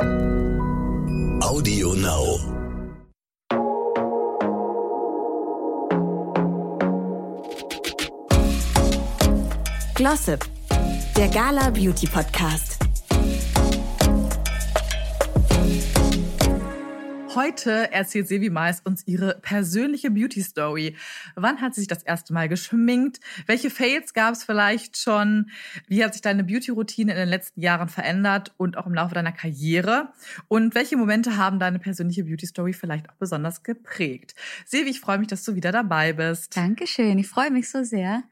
Audio Now. Glossip, der Gala Beauty Podcast. Heute erzählt Sevi Mais uns ihre persönliche Beauty Story. Wann hat sie sich das erste Mal geschminkt? Welche Fails gab es vielleicht schon? Wie hat sich deine Beauty-Routine in den letzten Jahren verändert und auch im Laufe deiner Karriere? Und welche Momente haben deine persönliche Beauty Story vielleicht auch besonders geprägt? Sevi, ich freue mich, dass du wieder dabei bist. Dankeschön, ich freue mich so sehr.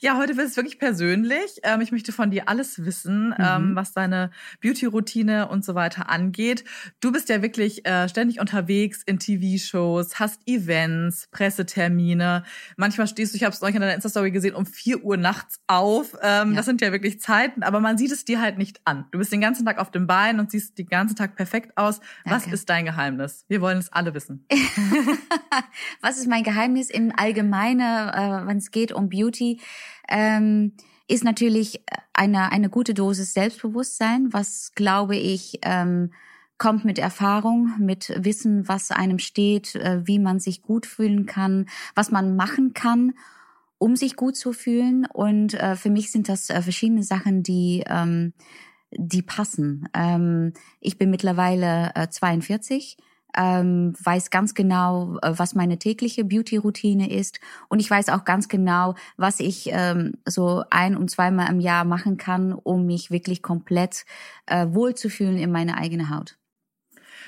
Ja, heute wird es wirklich persönlich. Ähm, ich möchte von dir alles wissen, ähm, mhm. was deine Beauty-Routine und so weiter angeht. Du bist ja wirklich äh, ständig unterwegs in TV-Shows, hast Events, Pressetermine. Manchmal stehst du, ich habe es euch in deiner Insta-Story gesehen, um vier Uhr nachts auf. Ähm, ja. Das sind ja wirklich Zeiten, aber man sieht es dir halt nicht an. Du bist den ganzen Tag auf dem Bein und siehst den ganzen Tag perfekt aus. Danke. Was ist dein Geheimnis? Wir wollen es alle wissen. was ist mein Geheimnis im Allgemeinen, äh, wenn es geht um Beauty? Ähm, ist natürlich eine, eine gute Dosis Selbstbewusstsein, was, glaube ich, ähm, kommt mit Erfahrung, mit Wissen, was einem steht, äh, wie man sich gut fühlen kann, was man machen kann, um sich gut zu fühlen. Und äh, für mich sind das äh, verschiedene Sachen, die, ähm, die passen. Ähm, ich bin mittlerweile äh, 42 ähm, weiß ganz genau, äh, was meine tägliche Beauty-Routine ist und ich weiß auch ganz genau, was ich ähm, so ein und zweimal im Jahr machen kann, um mich wirklich komplett äh, wohlzufühlen in meine eigene Haut.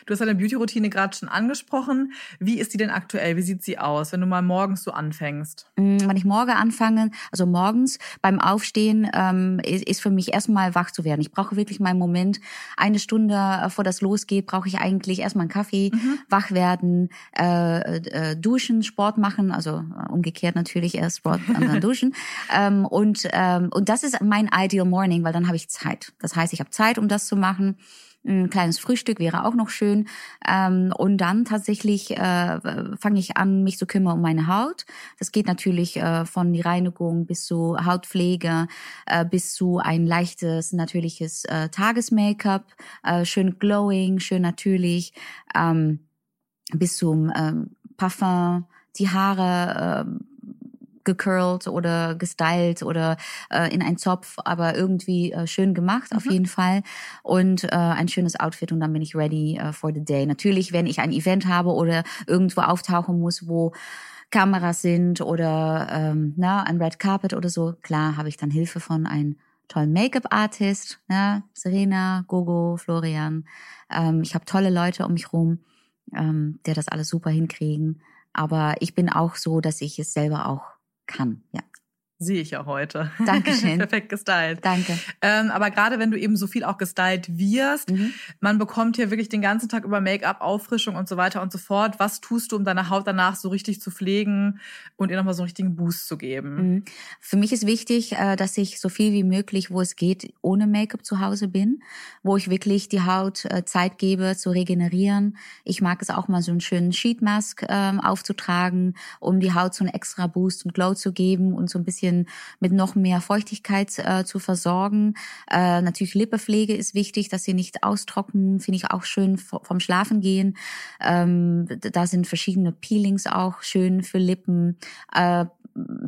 Du hast deine Beauty-Routine gerade schon angesprochen. Wie ist die denn aktuell? Wie sieht sie aus, wenn du mal morgens so anfängst? Mm, wenn ich morgen anfange, also morgens beim Aufstehen, ähm, ist, für mich erstmal wach zu werden. Ich brauche wirklich mal einen Moment, eine Stunde äh, vor das losgeht, brauche ich eigentlich erstmal einen Kaffee, mhm. wach werden, äh, äh, duschen, Sport machen, also äh, umgekehrt natürlich erst Sport und dann duschen. ähm, und, ähm, und das ist mein Ideal Morning, weil dann habe ich Zeit. Das heißt, ich habe Zeit, um das zu machen. Ein kleines Frühstück wäre auch noch schön. Ähm, und dann tatsächlich äh, fange ich an, mich zu kümmern um meine Haut. Das geht natürlich äh, von die Reinigung bis zu Hautpflege, äh, bis zu ein leichtes, natürliches äh, Tages-Make-up, äh, schön glowing, schön natürlich, ähm, bis zum ähm, Parfum, die Haare äh, gecurlt oder gestylt oder äh, in einen Zopf, aber irgendwie äh, schön gemacht, mhm. auf jeden Fall. Und äh, ein schönes Outfit und dann bin ich ready uh, for the day. Natürlich, wenn ich ein Event habe oder irgendwo auftauchen muss, wo Kameras sind oder ähm, na, ein Red Carpet oder so, klar habe ich dann Hilfe von einem tollen Make-up-Artist, ja, Serena, Gogo, Florian. Ähm, ich habe tolle Leute um mich rum, ähm, der das alles super hinkriegen. Aber ich bin auch so, dass ich es selber auch kann. Ja. Sehe ich ja heute. Dankeschön. Perfekt gestylt. Danke. Ähm, aber gerade wenn du eben so viel auch gestylt wirst, mhm. man bekommt hier wirklich den ganzen Tag über Make-up, Auffrischung und so weiter und so fort. Was tust du, um deine Haut danach so richtig zu pflegen und ihr nochmal so einen richtigen Boost zu geben? Mhm. Für mich ist wichtig, äh, dass ich so viel wie möglich, wo es geht, ohne Make-up zu Hause bin, wo ich wirklich die Haut äh, Zeit gebe zu regenerieren. Ich mag es auch mal so einen schönen Sheet Mask ähm, aufzutragen, um die Haut so einen extra Boost und Glow zu geben und so ein bisschen bisschen mit noch mehr Feuchtigkeit äh, zu versorgen. Äh, natürlich Lippepflege ist wichtig, dass sie nicht austrocknen, finde ich auch schön vom Schlafen gehen. Ähm, da sind verschiedene Peelings auch schön für Lippen. Äh,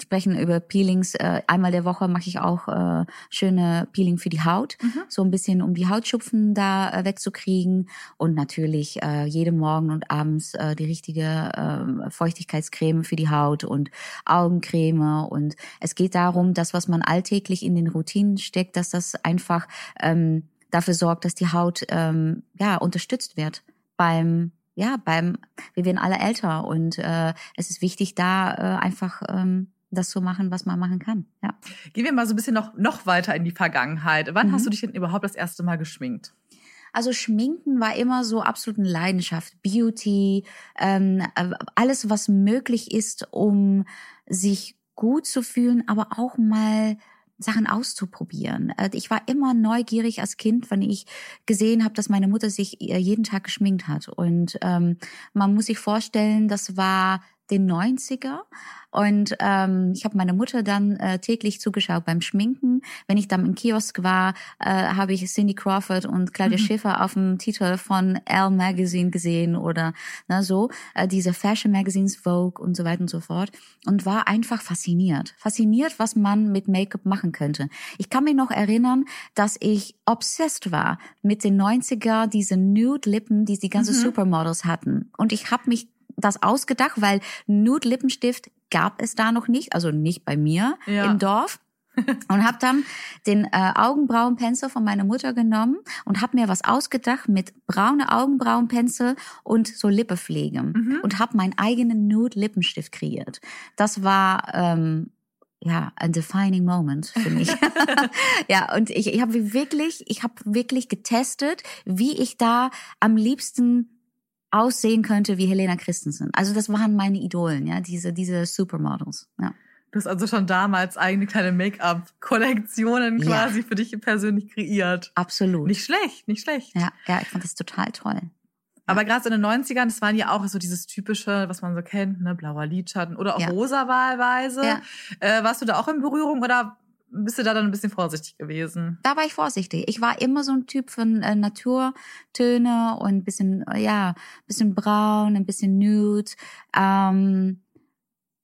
sprechen über Peelings. Äh, einmal der Woche mache ich auch äh, schöne Peeling für die Haut, mhm. so ein bisschen um die Hautschupfen da äh, wegzukriegen und natürlich äh, jeden Morgen und abends äh, die richtige äh, Feuchtigkeitscreme für die Haut und Augencreme und es geht darum, dass was man alltäglich in den Routinen steckt, dass das einfach ähm, dafür sorgt, dass die Haut ähm, ja unterstützt wird beim ja, beim, wir werden alle älter und äh, es ist wichtig, da äh, einfach ähm, das zu machen, was man machen kann. Ja. Gehen wir mal so ein bisschen noch, noch weiter in die Vergangenheit. Wann mhm. hast du dich denn überhaupt das erste Mal geschminkt? Also Schminken war immer so absolut eine Leidenschaft. Beauty, ähm, äh, alles, was möglich ist, um sich gut zu fühlen, aber auch mal Sachen auszuprobieren. Äh, ich war immer neugierig als Kind, wenn ich gesehen habe, dass meine Mutter sich äh, jeden Tag geschminkt hat. Und ähm, man muss sich vorstellen, das war den 90er. Und ähm, ich habe meine Mutter dann äh, täglich zugeschaut beim Schminken. Wenn ich dann im Kiosk war, äh, habe ich Cindy Crawford und Claudia mhm. Schiffer auf dem Titel von Elle Magazine gesehen oder ne, so, äh, diese Fashion Magazines, Vogue und so weiter und so fort. Und war einfach fasziniert. Fasziniert, was man mit Make-up machen könnte. Ich kann mich noch erinnern, dass ich obsessed war mit den 90er, diese Nude-Lippen, die die ganzen mhm. Supermodels hatten. Und ich habe mich das ausgedacht, weil Nude Lippenstift gab es da noch nicht, also nicht bei mir ja. im Dorf. und habe dann den äh, Augenbrauenpencil von meiner Mutter genommen und habe mir was ausgedacht mit braune Augenbrauenpencil und so Lippepflege mhm. und habe meinen eigenen Nude Lippenstift kreiert. Das war ähm, ja ein defining moment für mich. ja, und ich, ich habe wirklich, ich habe wirklich getestet, wie ich da am liebsten aussehen könnte wie Helena Christensen. Also das waren meine Idolen, ja, diese, diese Supermodels, ja. Du hast also schon damals eigene kleine Make-up-Kollektionen quasi ja. für dich persönlich kreiert. Absolut. Nicht schlecht, nicht schlecht. Ja, ja, ich fand das total toll. Aber gerade so in den 90ern, das waren ja auch so dieses typische, was man so kennt, ne, blauer Lidschatten oder auch ja. rosa wahlweise. Ja. Äh, warst du da auch in Berührung oder bist du da dann ein bisschen vorsichtig gewesen? Da war ich vorsichtig. Ich war immer so ein Typ von äh, Naturtöne und ein bisschen, äh, ja, bisschen braun, ein bisschen nude. Ähm,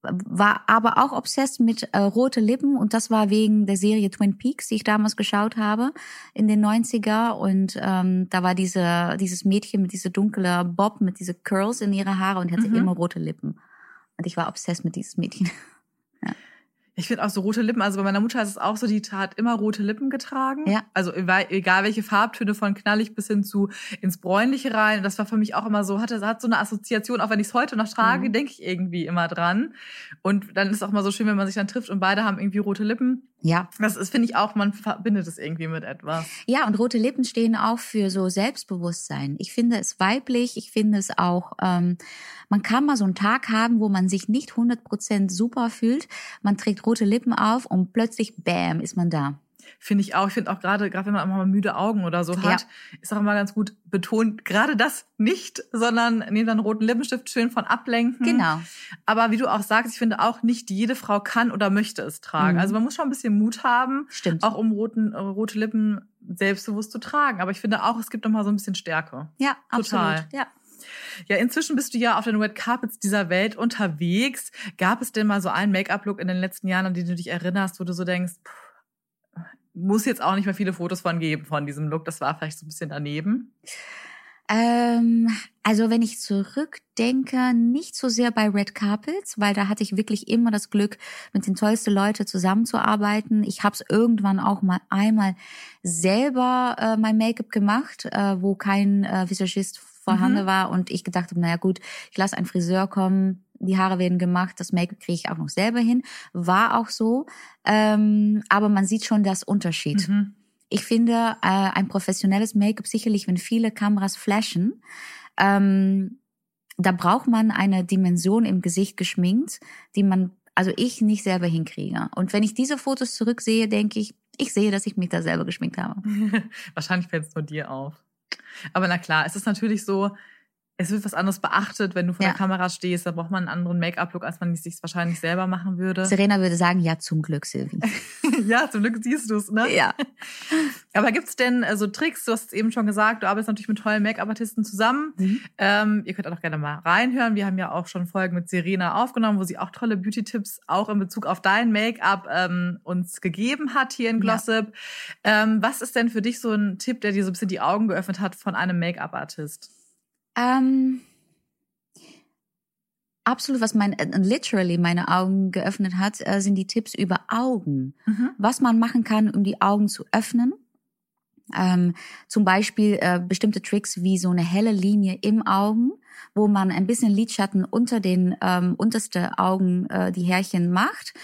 war aber auch obsessed mit äh, rote Lippen und das war wegen der Serie Twin Peaks, die ich damals geschaut habe in den 90er und ähm, da war diese dieses Mädchen mit dieser dunkle Bob mit diese Curls in ihre Haare und hatte mhm. immer rote Lippen und ich war obsessed mit dieses Mädchen. Ich finde auch so rote Lippen, also bei meiner Mutter ist es auch so, die hat immer rote Lippen getragen. Ja. Also egal welche Farbtöne, von knallig bis hin zu ins Bräunliche rein. Das war für mich auch immer so, hatte, hat so eine Assoziation, auch wenn ich es heute noch trage, mhm. denke ich irgendwie immer dran. Und dann ist es auch mal so schön, wenn man sich dann trifft und beide haben irgendwie rote Lippen. Ja. Das ist, finde ich auch, man verbindet es irgendwie mit etwas. Ja, und rote Lippen stehen auch für so Selbstbewusstsein. Ich finde es weiblich, ich finde es auch, ähm, man kann mal so einen Tag haben, wo man sich nicht 100% super fühlt. Man trägt rote Lippen auf und plötzlich, bam, ist man da. Finde ich auch. Ich finde auch gerade, gerade wenn man auch mal müde Augen oder so hat, ja. ist auch immer ganz gut betont, gerade das nicht, sondern nehmt dann roten Lippenstift schön von ablenken. Genau. Aber wie du auch sagst, ich finde auch nicht jede Frau kann oder möchte es tragen. Mhm. Also man muss schon ein bisschen Mut haben, Stimmt. auch um roten, äh, rote Lippen selbstbewusst zu tragen. Aber ich finde auch, es gibt noch mal so ein bisschen Stärke. Ja, Total. absolut. Ja. Ja, inzwischen bist du ja auf den Red Carpets dieser Welt unterwegs. Gab es denn mal so einen Make-up-Look in den letzten Jahren, an den du dich erinnerst, wo du so denkst, pff, muss jetzt auch nicht mehr viele Fotos von geben von diesem Look. Das war vielleicht so ein bisschen daneben. Ähm, also wenn ich zurückdenke, nicht so sehr bei Red Carpets, weil da hatte ich wirklich immer das Glück, mit den tollsten Leuten zusammenzuarbeiten. Ich habe es irgendwann auch mal einmal selber äh, mein Make-up gemacht, äh, wo kein äh, Visagist vorhanden mhm. war und ich gedacht habe, naja gut, ich lasse einen Friseur kommen, die Haare werden gemacht, das Make-up kriege ich auch noch selber hin. War auch so, ähm, aber man sieht schon das Unterschied. Mhm. Ich finde, äh, ein professionelles Make-up sicherlich, wenn viele Kameras flashen, ähm, da braucht man eine Dimension im Gesicht geschminkt, die man, also ich nicht selber hinkriege. Und wenn ich diese Fotos zurücksehe, denke ich, ich sehe, dass ich mich da selber geschminkt habe. Wahrscheinlich fällt es nur dir auf. Aber na klar, es ist natürlich so, es wird was anderes beachtet, wenn du vor ja. der Kamera stehst. Da braucht man einen anderen Make-up-Look, als man es sich wahrscheinlich selber machen würde. Serena würde sagen, ja, zum Glück, Silvi. ja, zum Glück siehst du es, ne? Ja. Aber gibt's denn so Tricks? Du hast es eben schon gesagt, du arbeitest natürlich mit tollen Make-up-Artisten zusammen. Mhm. Ähm, ihr könnt auch gerne mal reinhören. Wir haben ja auch schon Folgen mit Serena aufgenommen, wo sie auch tolle Beauty-Tipps auch in Bezug auf dein Make-up ähm, uns gegeben hat hier in Glossip. Ja. Ähm, was ist denn für dich so ein Tipp, der dir so ein bisschen die Augen geöffnet hat von einem Make-up-Artist? Ähm, absolut, was mein, äh, literally meine Augen geöffnet hat, äh, sind die Tipps über Augen. Mhm. Was man machen kann, um die Augen zu öffnen. Ähm, zum Beispiel äh, bestimmte Tricks wie so eine helle Linie im Augen, wo man ein bisschen Lidschatten unter den ähm, unterste Augen äh, die Härchen macht,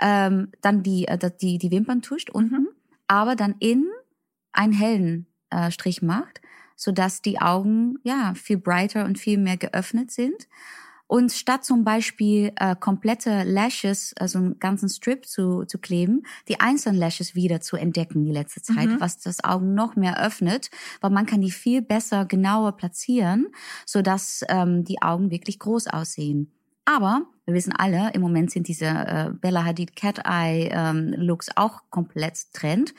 ähm, dann die, äh, die die Wimpern tuscht unten, mhm. aber dann in einen hellen äh, Strich macht so dass die Augen ja viel brighter und viel mehr geöffnet sind. Und statt zum Beispiel äh, komplette Lashes, also einen ganzen Strip zu, zu kleben, die einzelnen Lashes wieder zu entdecken die letzte Zeit, mhm. was das Augen noch mehr öffnet, weil man kann die viel besser genauer platzieren, so dass ähm, die Augen wirklich groß aussehen. Aber wir wissen alle, im Moment sind diese äh, Bella Hadid Cat Eye ähm, Looks auch komplett Trend.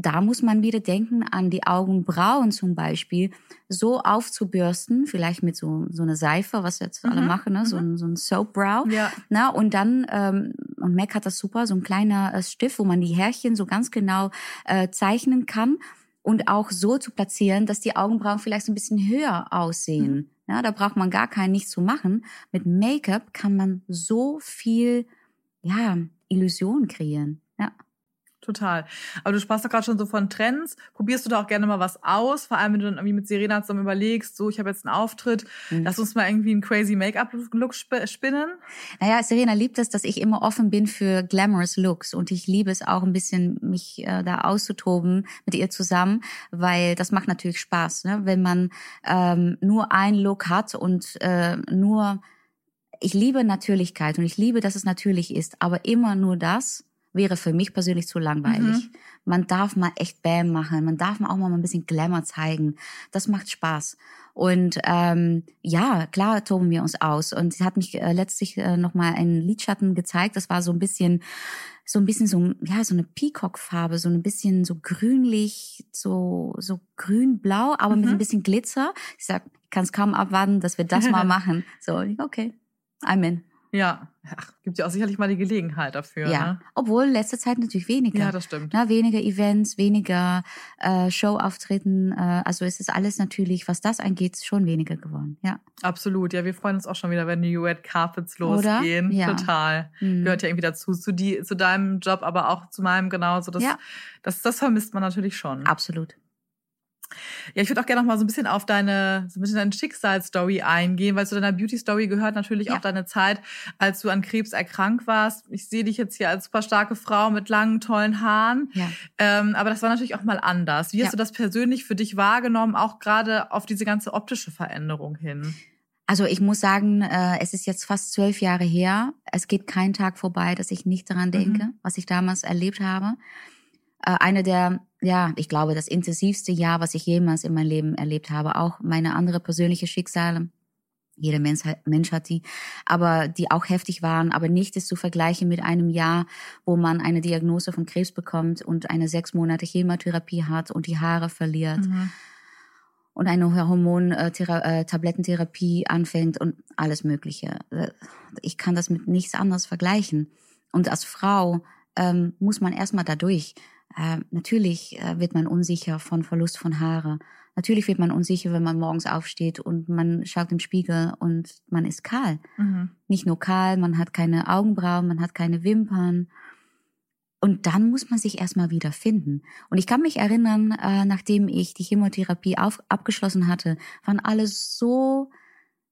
Da muss man wieder denken an die Augenbrauen zum Beispiel, so aufzubürsten, vielleicht mit so so einer Seife, was jetzt alle machen, ne? so, ein so ein Soap Brow. Ja. Na, und dann, ähm, und Mac hat das super, so ein kleiner äh, Stift, wo man die Härchen so ganz genau äh, zeichnen kann und auch so zu platzieren, dass die Augenbrauen vielleicht so ein bisschen höher aussehen. Mhm. Ja, da braucht man gar kein nichts zu machen. Mit Make-up kann man so viel, ja, Illusion kreieren. Ja. Total. Aber du sprachst doch gerade schon so von Trends. Probierst du da auch gerne mal was aus? Vor allem, wenn du dann irgendwie mit Serena zusammen überlegst, so, ich habe jetzt einen Auftritt, Mhm. lass uns mal irgendwie einen crazy Make-up-Look sp spinnen. Naja, Serena liebt es, dass ich immer offen bin für glamorous Looks und ich liebe es auch ein bisschen, mich äh, da auszutoben mit ihr zusammen, weil das macht natürlich Spaß, ne? wenn man ähm, nur einen Look hat und äh, nur, ich liebe Natürlichkeit und ich liebe, dass es natürlich ist, aber immer nur das wäre für mich persönlich zu langweilig. Man darf mal echt Bam machen, man darf mal auch mal ein bisschen Glamour zeigen. Das macht Spaß. Und ähm, ja, klar toben wir uns aus. Und sie hat mich äh, letztlich äh, noch mal einen Lidschatten gezeigt. Das war so ein bisschen, so ein bisschen so, ja, so eine Peacock-Farbe, so ein bisschen so grünlich, so so grün-blau, aber mit ein bisschen Glitzer. Ich sag, kann es kaum abwarten, dass wir das mal machen. So, okay, I'm in. Ja. Ach, gibt ja auch sicherlich mal die Gelegenheit dafür. Ja, Ne? obwohl letzte Zeit natürlich weniger. Ja, das stimmt. Na, weniger Events, weniger äh, Showauftritten. Äh, also es ist alles natürlich, was das angeht, schon weniger geworden. Ja. Absolut. Ja, wir freuen uns auch schon wieder, wenn die Red Carpets Oder? losgehen. Ja. Total. Mhm. Gehört ja irgendwie dazu, zu, die, zu deinem Job, aber auch zu meinem genauso. Das, Ja. das, das vermisst man natürlich schon. Absolut. Ja, ich würde auch gerne noch mal so ein bisschen auf deine, so ein bisschen deine Schicksalsstory eingehen, weil zu deiner Beauty-Story gehört natürlich Ja. auch deine Zeit, als du an Krebs erkrankt warst. Ich sehe dich jetzt hier als super starke Frau mit langen, tollen Haaren. Ja. Ähm, aber das war natürlich auch mal anders. Wie Ja. hast du das persönlich für dich wahrgenommen, auch gerade auf diese ganze optische Veränderung hin? Also ich muss sagen, äh, es ist jetzt fast zwölf Jahre her. Es geht kein Tag vorbei, dass ich nicht daran denke, was ich damals erlebt habe. Äh, eine der, ja, ich glaube, das intensivste Jahr, was ich jemals in meinem Leben erlebt habe. Auch meine andere persönliche Schicksale. Jeder Mensch, hat- Mensch hat die, aber die auch heftig waren, aber nicht ist zu vergleichen mit einem Jahr, wo man eine Diagnose von Krebs bekommt und eine sechs Monate Chemotherapie hat und die Haare verliert Mhm. und eine Hormon-Tablettentherapie anfängt und alles Mögliche. Äh, Ich kann das mit nichts anderes vergleichen. Und als Frau ähm, muss man erstmal dadurch. Äh, natürlich äh, wird man unsicher von Verlust von Haare. Natürlich wird man unsicher, wenn man morgens aufsteht und man schaut im Spiegel und man ist kahl. Mhm. Nicht nur kahl, man hat keine Augenbrauen, man hat keine Wimpern. Und dann muss man sich erstmal wieder finden. Und ich kann mich erinnern, äh, nachdem ich die Chemotherapie auf, abgeschlossen hatte, waren alle so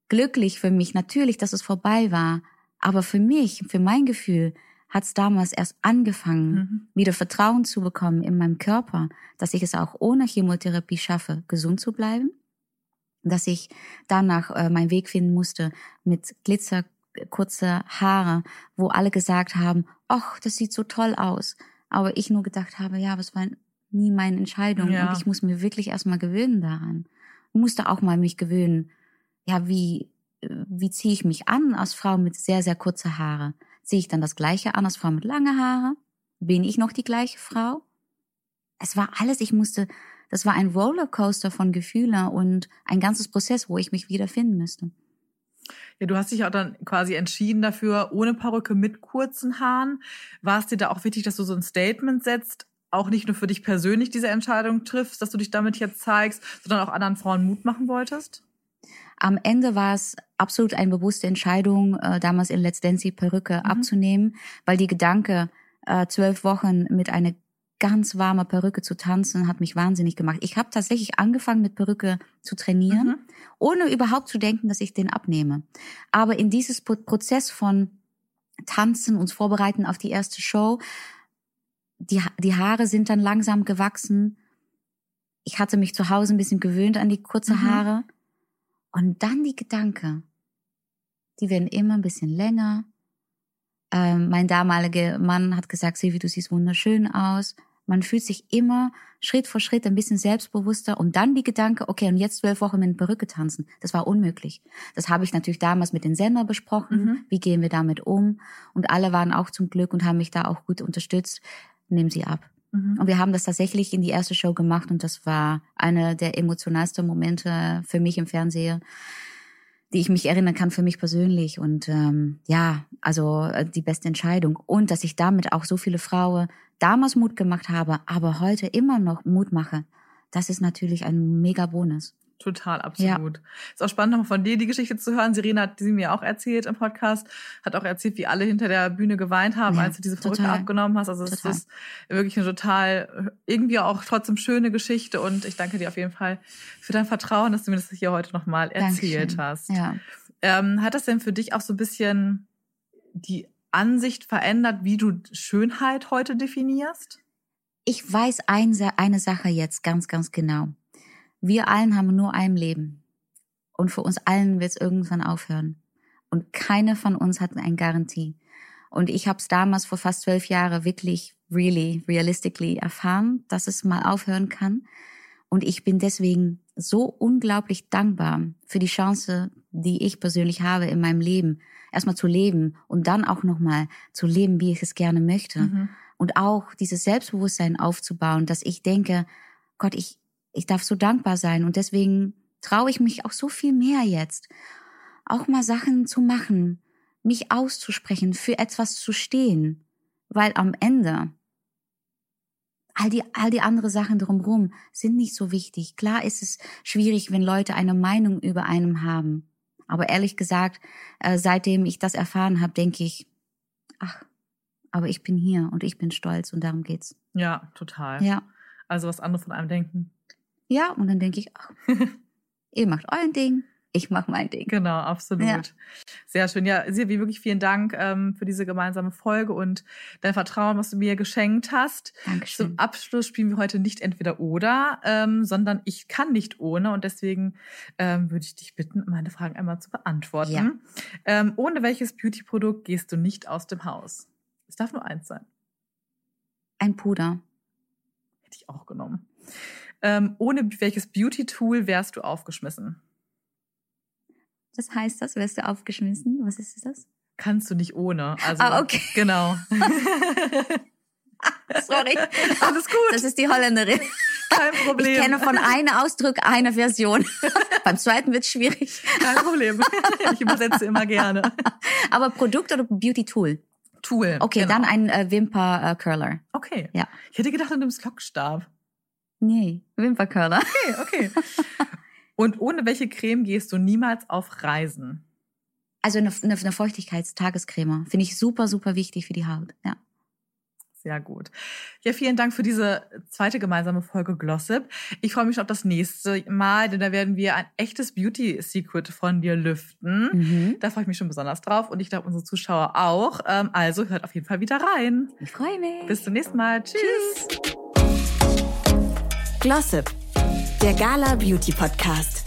glücklich für mich. Natürlich, dass es vorbei war. Aber für mich, für mein Gefühl, hat es damals erst angefangen, Mhm. wieder Vertrauen zu bekommen in meinem Körper, dass ich es auch ohne Chemotherapie schaffe, gesund zu bleiben. Dass ich danach äh, meinen Weg finden musste mit Glitzer, kurze Haare, wo alle gesagt haben, ach, das sieht so toll aus. Aber ich nur gedacht habe, ja, aber es war nie meine Entscheidung. Ja. Und ich muss mir wirklich erstmal gewöhnen daran. Ich musste auch mal mich gewöhnen. Ja, wie, äh, wie ziehe ich mich an als Frau mit sehr, sehr kurzer Haare? Ziehe ich dann das gleiche an als Frau mit lange Haare? Bin ich noch die gleiche Frau? Es war alles, ich musste, das war ein Rollercoaster von Gefühlen und ein ganzes Prozess, wo ich mich wiederfinden müsste. Ja, du hast dich auch dann quasi entschieden dafür, ohne Perücke mit kurzen Haaren. War es dir da auch wichtig, dass du so ein Statement setzt, auch nicht nur für dich persönlich diese Entscheidung triffst, dass du dich damit jetzt zeigst, sondern auch anderen Frauen Mut machen wolltest? Am Ende war es absolut eine bewusste Entscheidung, äh, damals in Let's Dance die Perücke abzunehmen, weil die Gedanke, äh, zwölf Wochen mit einer ganz warme Perücke zu tanzen, hat mich wahnsinnig gemacht. Ich habe tatsächlich angefangen mit Perücke zu trainieren, Mhm. ohne überhaupt zu denken, dass ich den abnehme. Aber in dieses Pro Prozess von Tanzen, uns vorbereiten auf die erste Show, die, die Haare sind dann langsam gewachsen. Ich hatte mich zu Hause ein bisschen gewöhnt an die kurze Mhm. Und dann die Gedanke, die werden immer ein bisschen länger. Ähm, mein damaliger Mann hat gesagt, Silvi, du siehst wunderschön aus. Man fühlt sich immer Schritt für Schritt ein bisschen selbstbewusster und dann die Gedanke, okay, und jetzt zwölf Wochen mit Perücke tanzen. Das war unmöglich. Das habe ich natürlich damals mit den Sender besprochen. Mhm. Wie gehen wir damit um? Und alle waren auch zum Glück und haben mich da auch gut unterstützt. Nehmen sie ab. Mhm. Und wir haben das tatsächlich in die erste Show gemacht und das war einer der emotionalsten Momente für mich im Fernsehen die ich mich erinnern kann für mich persönlich. Und ähm, ja, also äh, die beste Entscheidung. Und dass ich damit auch so viele Frauen damals Mut gemacht habe, aber heute immer noch Mut mache, das ist natürlich ein mega Bonus. Total, absolut. Ja. Ist auch spannend, nochmal von dir die Geschichte zu hören. Serena hat sie mir auch erzählt im Podcast, hat auch erzählt, wie alle hinter der Bühne geweint haben, ja, als du diese Verrückte abgenommen hast. Also es ist wirklich eine total, irgendwie auch trotzdem schöne Geschichte und ich danke dir auf jeden Fall für dein Vertrauen, dass du mir das hier heute nochmal erzählt Dankeschön. hast. Ja. Ähm, hat das denn für dich auch so ein bisschen die Ansicht verändert, wie du Schönheit heute definierst? Ich weiß eine Sache jetzt ganz, ganz genau. Wir allen haben nur ein Leben. Und für uns allen wird es irgendwann aufhören. Und keine von uns hat eine Garantie. Und ich habe es damals vor fast zwölf Jahren wirklich, really, realistically erfahren, dass es mal aufhören kann. Und ich bin deswegen so unglaublich dankbar für die Chance, die ich persönlich habe in meinem Leben, erstmal zu leben und dann auch nochmal zu leben, wie ich es gerne möchte. Mhm. Und auch dieses Selbstbewusstsein aufzubauen, dass ich denke, Gott, ich, ich darf so dankbar sein und deswegen traue ich mich auch so viel mehr jetzt, auch mal Sachen zu machen, mich auszusprechen, für etwas zu stehen, weil am Ende all die, all die andere Sachen drumherum sind nicht so wichtig. Klar ist es schwierig, wenn Leute eine Meinung über einem haben. Aber ehrlich gesagt, äh, seitdem ich das erfahren habe, denke ich, ach, aber ich bin hier und ich bin stolz und darum geht's. Ja, total. Ja. Also was andere von einem denken. Ja, und dann denke ich, ach, ihr macht euer Ding, ich mache mein Ding. Genau, absolut. Ja. Sehr schön. Ja, Silvi, wirklich vielen Dank ähm, für diese gemeinsame Folge und dein Vertrauen, was du mir geschenkt hast. Dankeschön. Zum Abschluss spielen wir heute nicht entweder oder, ähm, sondern ich kann nicht ohne und deswegen ähm, würde ich dich bitten, meine Fragen einmal zu beantworten. Ja. Ähm, ohne welches Beauty-Produkt gehst du nicht aus dem Haus? Es darf nur eins sein. Ein Puder. Hätte ich auch genommen. Ähm, ohne welches Beauty-Tool wärst du aufgeschmissen? Was heißt das? Wärst du aufgeschmissen? Was ist das? Kannst du nicht ohne. Also, ah, okay. Genau. Sorry. Alles gut. Das ist die Holländerin. Kein Problem. Ich kenne von einem Ausdruck eine Version. Beim zweiten wird es schwierig. Kein Problem. Ich übersetze immer gerne. Aber Produkt oder Beauty Tool? Tool. Okay, genau. dann ein äh, Wimper äh, Curler. Okay. Ja. Ich hätte gedacht, du nimmst Lockstab. Nee, Wimpercurler. Okay, okay. Und ohne welche Creme gehst du niemals auf Reisen? Also eine, eine, eine Feuchtigkeitstagescreme finde ich super, super wichtig für die Haut. Ja. Sehr gut. Ja, vielen Dank für diese zweite gemeinsame Folge Glossip. Ich freue mich schon auf das nächste Mal, denn da werden wir ein echtes Beauty-Secret von dir lüften. Mhm. Da freue ich mich schon besonders drauf und ich glaube unsere Zuschauer auch. Ähm, also hört auf jeden Fall wieder rein. Ich freue mich. Bis zum nächsten Mal. Tschüss. Tschüss. Glossip, der Gala Beauty Podcast.